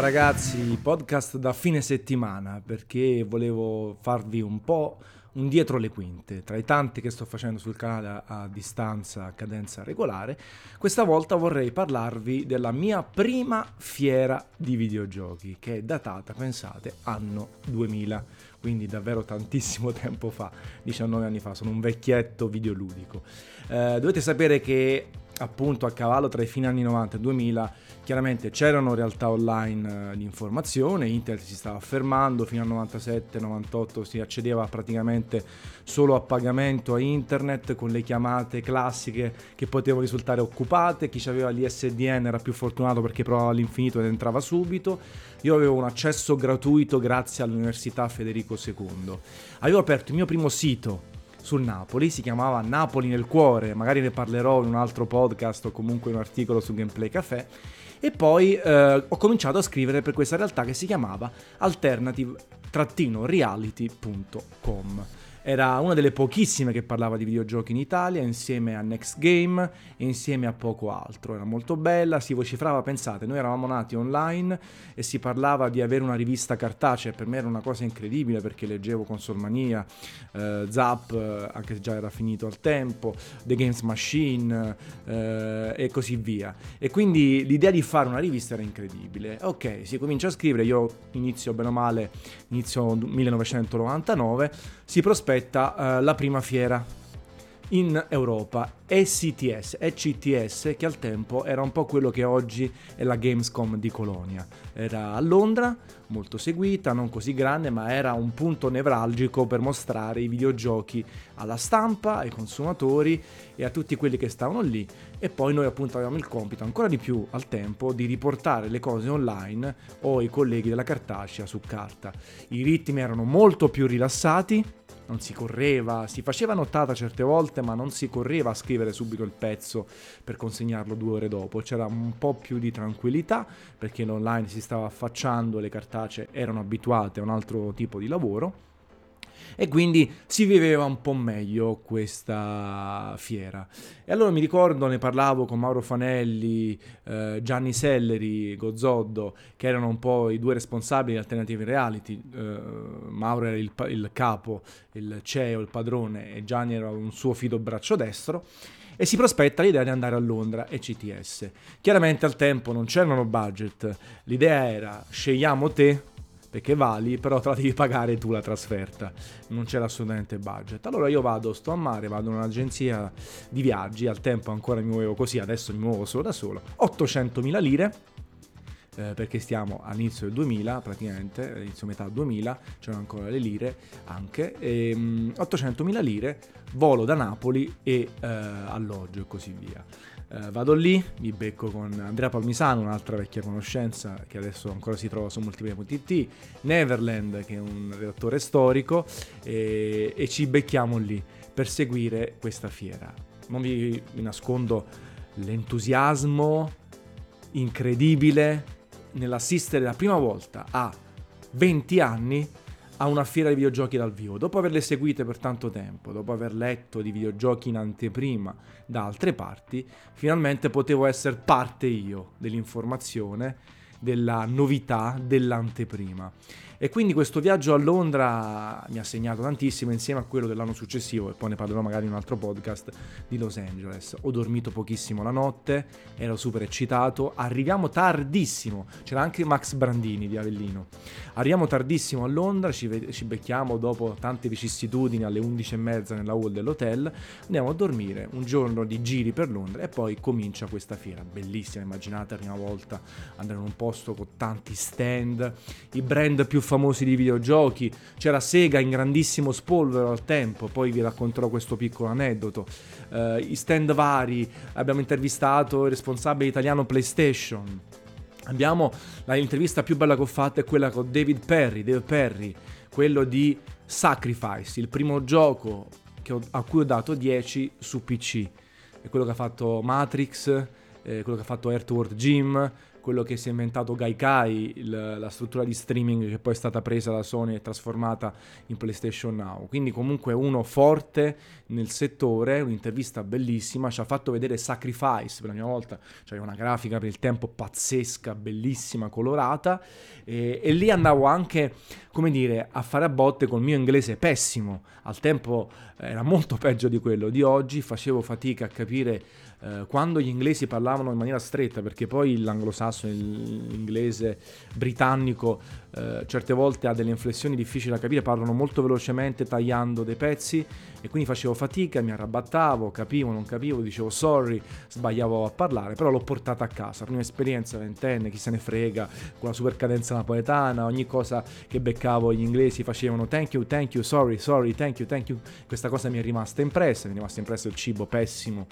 Ragazzi, podcast da fine settimana perché volevo farvi un po' un dietro le quinte. Tra i tanti che sto facendo sul canale a, a distanza, a cadenza regolare, questa volta vorrei parlarvi della mia prima fiera di videogiochi che è datata, pensate, anno 2000, quindi davvero tantissimo tempo fa, 19 anni fa, sono un vecchietto videoludico. Eh, dovete sapere che appunto a cavallo tra i fine anni 90 e 2000 chiaramente c'erano realtà online eh, di informazione, internet si stava affermando, fino al 97-98 si accedeva praticamente solo a pagamento a internet con le chiamate classiche che potevano risultare occupate, chi aveva l'ISDN era più fortunato perché provava all'infinito ed entrava subito, io avevo un accesso gratuito grazie all'Università Federico II, avevo aperto il mio primo sito sul Napoli, si chiamava Napoli nel cuore, magari ne parlerò in un altro podcast o comunque in un articolo su Gameplay Café. E poi eh, ho cominciato a scrivere per questa realtà che si chiamava alternative-reality.com. Era una delle pochissime che parlava di videogiochi in Italia, insieme a Next Game e insieme a poco altro. Era molto bella, si vocifrava, pensate, noi eravamo nati online e si parlava di avere una rivista cartacea, per me era una cosa incredibile perché leggevo Consolmania, eh, Zap, eh, anche se già era finito al tempo, The Games Machine eh, e così via. E quindi l'idea di fare una rivista era incredibile. Ok, si comincia a scrivere, io inizio bene o male, inizio 1999, si prospetta aspetta uh, la prima fiera in Europa, ECTS, ECTS che al tempo era un po' quello che oggi è la Gamescom di Colonia. Era a Londra, molto seguita, non così grande, ma era un punto nevralgico per mostrare i videogiochi alla stampa, ai consumatori e a tutti quelli che stavano lì. E poi noi appunto avevamo il compito, ancora di più al tempo, di riportare le cose online o i colleghi della cartacea su carta. I ritmi erano molto più rilassati, non si correva, si faceva nottata certe volte, ma non si correva a scrivere subito il pezzo per consegnarlo due ore dopo. C'era un po' più di tranquillità perché l'online si stava affacciando, le cartacee erano abituate a un altro tipo di lavoro e quindi si viveva un po' meglio questa fiera. E allora mi ricordo, ne parlavo con Mauro Fanelli, eh, Gianni Selleri, Gozzoddo, che erano un po' i due responsabili di Alternative Reality. Eh, Mauro era il, il capo, il CEO, il padrone e Gianni era un suo fido braccio destro e si prospetta l'idea di andare a Londra e CTS. Chiaramente al tempo non c'erano budget, l'idea era scegliamo te perché vali, però te la devi pagare tu la trasferta, non c'era assolutamente budget. Allora io vado, sto a mare, vado in un'agenzia di viaggi, al tempo ancora mi muovevo così, adesso mi muovo solo da solo, 800.000 lire, eh, perché stiamo all'inizio del 2000 praticamente, inizio metà 2000, c'erano ancora le lire anche, e, um, 800.000 lire, volo da Napoli e eh, alloggio e così via. Uh, vado lì, mi becco con Andrea Palmisano, un'altra vecchia conoscenza che adesso ancora si trova su multiplayer.it, Neverland che è un redattore storico e, e ci becchiamo lì per seguire questa fiera. Non vi, vi nascondo l'entusiasmo incredibile nell'assistere la prima volta a 20 anni a una fiera di videogiochi dal vivo. Dopo averle seguite per tanto tempo, dopo aver letto di videogiochi in anteprima da altre parti, finalmente potevo essere parte io dell'informazione, della novità, dell'anteprima. E quindi questo viaggio a Londra mi ha segnato tantissimo insieme a quello dell'anno successivo, e poi ne parlerò magari in un altro podcast, di Los Angeles. Ho dormito pochissimo la notte, ero super eccitato, arriviamo tardissimo, c'era anche Max Brandini di Avellino. Arriviamo tardissimo a Londra, ci, ve- ci becchiamo dopo tante vicissitudini alle 11.30 nella hall dell'hotel, andiamo a dormire, un giorno di giri per Londra e poi comincia questa fiera, bellissima, immaginate la prima volta andare in un posto con tanti stand, i brand più famosi di videogiochi. C'era Sega in grandissimo spolvero al tempo, poi vi racconterò questo piccolo aneddoto. Uh, I stand vari, abbiamo intervistato il responsabile italiano PlayStation. Abbiamo l'intervista più bella che ho fatto è quella con David Perry, Dave Perry, quello di Sacrifice, il primo gioco ho, a cui ho dato 10 su PC. È quello che ha fatto Matrix, eh, quello che ha fatto Earthworld Jim, quello che si è inventato Gaikai, il, la struttura di streaming che poi è stata presa da Sony e trasformata in PlayStation Now. Quindi comunque uno forte nel settore, un'intervista bellissima, ci ha fatto vedere Sacrifice per la prima volta, cioè una grafica per il tempo pazzesca, bellissima, colorata e, e lì andavo anche, come dire, a fare a botte col mio inglese pessimo. Al tempo era molto peggio di quello di oggi, facevo fatica a capire eh, quando gli inglesi parlavano in maniera stretta, perché poi l'anglosassone, l'inglese britannico eh, certe volte ha delle inflessioni difficili da capire, parlano molto velocemente tagliando dei pezzi e quindi facevo fatica, mi arrabattavo, capivo, non capivo, dicevo sorry, sbagliavo a parlare, però l'ho portata a casa, prima esperienza ventenne, chi se ne frega, con la super cadenza napoletana, ogni cosa che beccavo gli inglesi facevano thank you, thank you, sorry, sorry, thank you, thank you, questa cosa mi è rimasta impressa, mi è rimasta impressa il cibo pessimo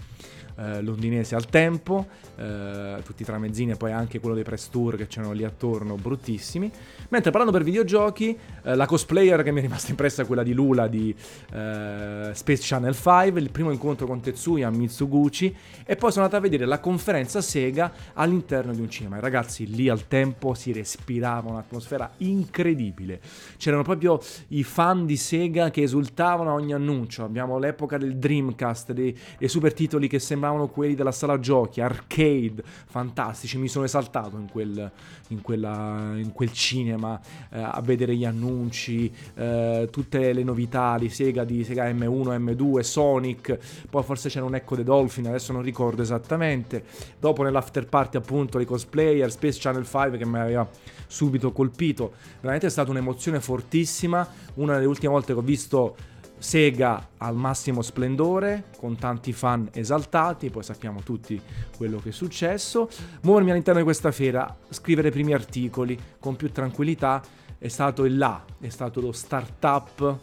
eh, londinese al tempo, eh, tutti i tramezzini e poi anche quello dei press tour che c'erano lì attorno, bruttissimi. Mentre parlando per videogiochi, eh, la cosplayer che mi è rimasta impressa è quella di Lula di eh, Space Channel 5, il primo incontro con Tetsuya Mitsuguchi e poi sono andato a vedere la conferenza Sega all'interno di un cinema. E ragazzi, lì al tempo si respirava un'atmosfera incredibile. C'erano proprio i fan di Sega che esultavano a ogni annuncio. Abbiamo l'epoca del Dreamcast, dei, dei super titoli che sembravano quelli della sala giochi, arcade, fantastici. Mi sono esaltato in quel, in quella, in quel cinema eh, a vedere gli annunci, eh, tutte le novità di Sega, di Sega M1, M2, Sonic, poi forse c'era un Echo the Dolphin, adesso non ricordo esattamente. Dopo nell'after party appunto i cosplayer, Space Channel 5 che mi aveva subito colpito. Veramente è stata un'emozione fortissima, una delle ultime volte che ho visto Sega al massimo splendore, con tanti fan esaltati, poi sappiamo tutti quello che è successo. Muovermi all'interno di questa fiera, scrivere i primi articoli con più tranquillità, è stato il là, è stato lo start-up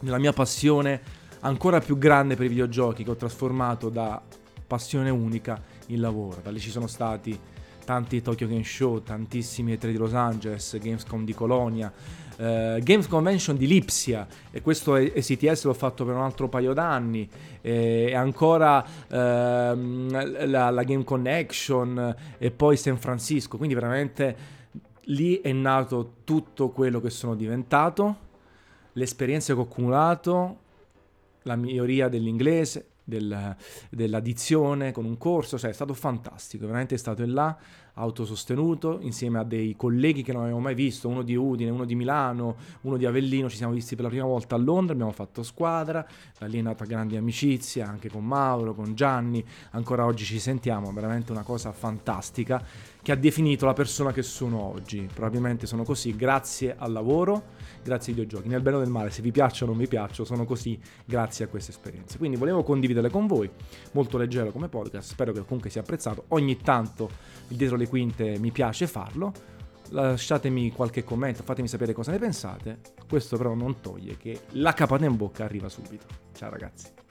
della mia passione ancora più grande per i videogiochi che ho trasformato da passione unica in lavoro. Da lì ci sono stati tanti Tokyo Game Show, tantissimi E3 di Los Angeles, Gamescom di Colonia, Uh, Games Convention di Lipsia e questo ECTS l'ho fatto per un altro paio d'anni e ancora uh, la, la, Game Connection e poi San Francisco quindi veramente lì è nato tutto quello che sono diventato l'esperienza che ho accumulato la miglioria dell'inglese del, dell'addizione con un corso, cioè è stato fantastico, veramente è stato là autosostenuto insieme a dei colleghi che non avevo mai visto, uno di Udine, uno di Milano, uno di Avellino, ci siamo visti per la prima volta a Londra, abbiamo fatto squadra, da lì è nata grande amicizia anche con Mauro, con Gianni, ancora oggi ci sentiamo, veramente una cosa fantastica che ha definito la persona che sono oggi. Probabilmente sono così grazie al lavoro, grazie ai videogiochi, nel bene o nel male, se vi piacciono o non vi piacciono, sono così grazie a queste esperienze. Quindi volevo condividerle con voi, molto leggero come podcast, spero che comunque sia apprezzato. Ogni tanto dietro le quinte mi piace farlo. Lasciatemi qualche commento, fatemi sapere cosa ne pensate. Questo però non toglie che la capata in bocca arriva subito. Ciao ragazzi.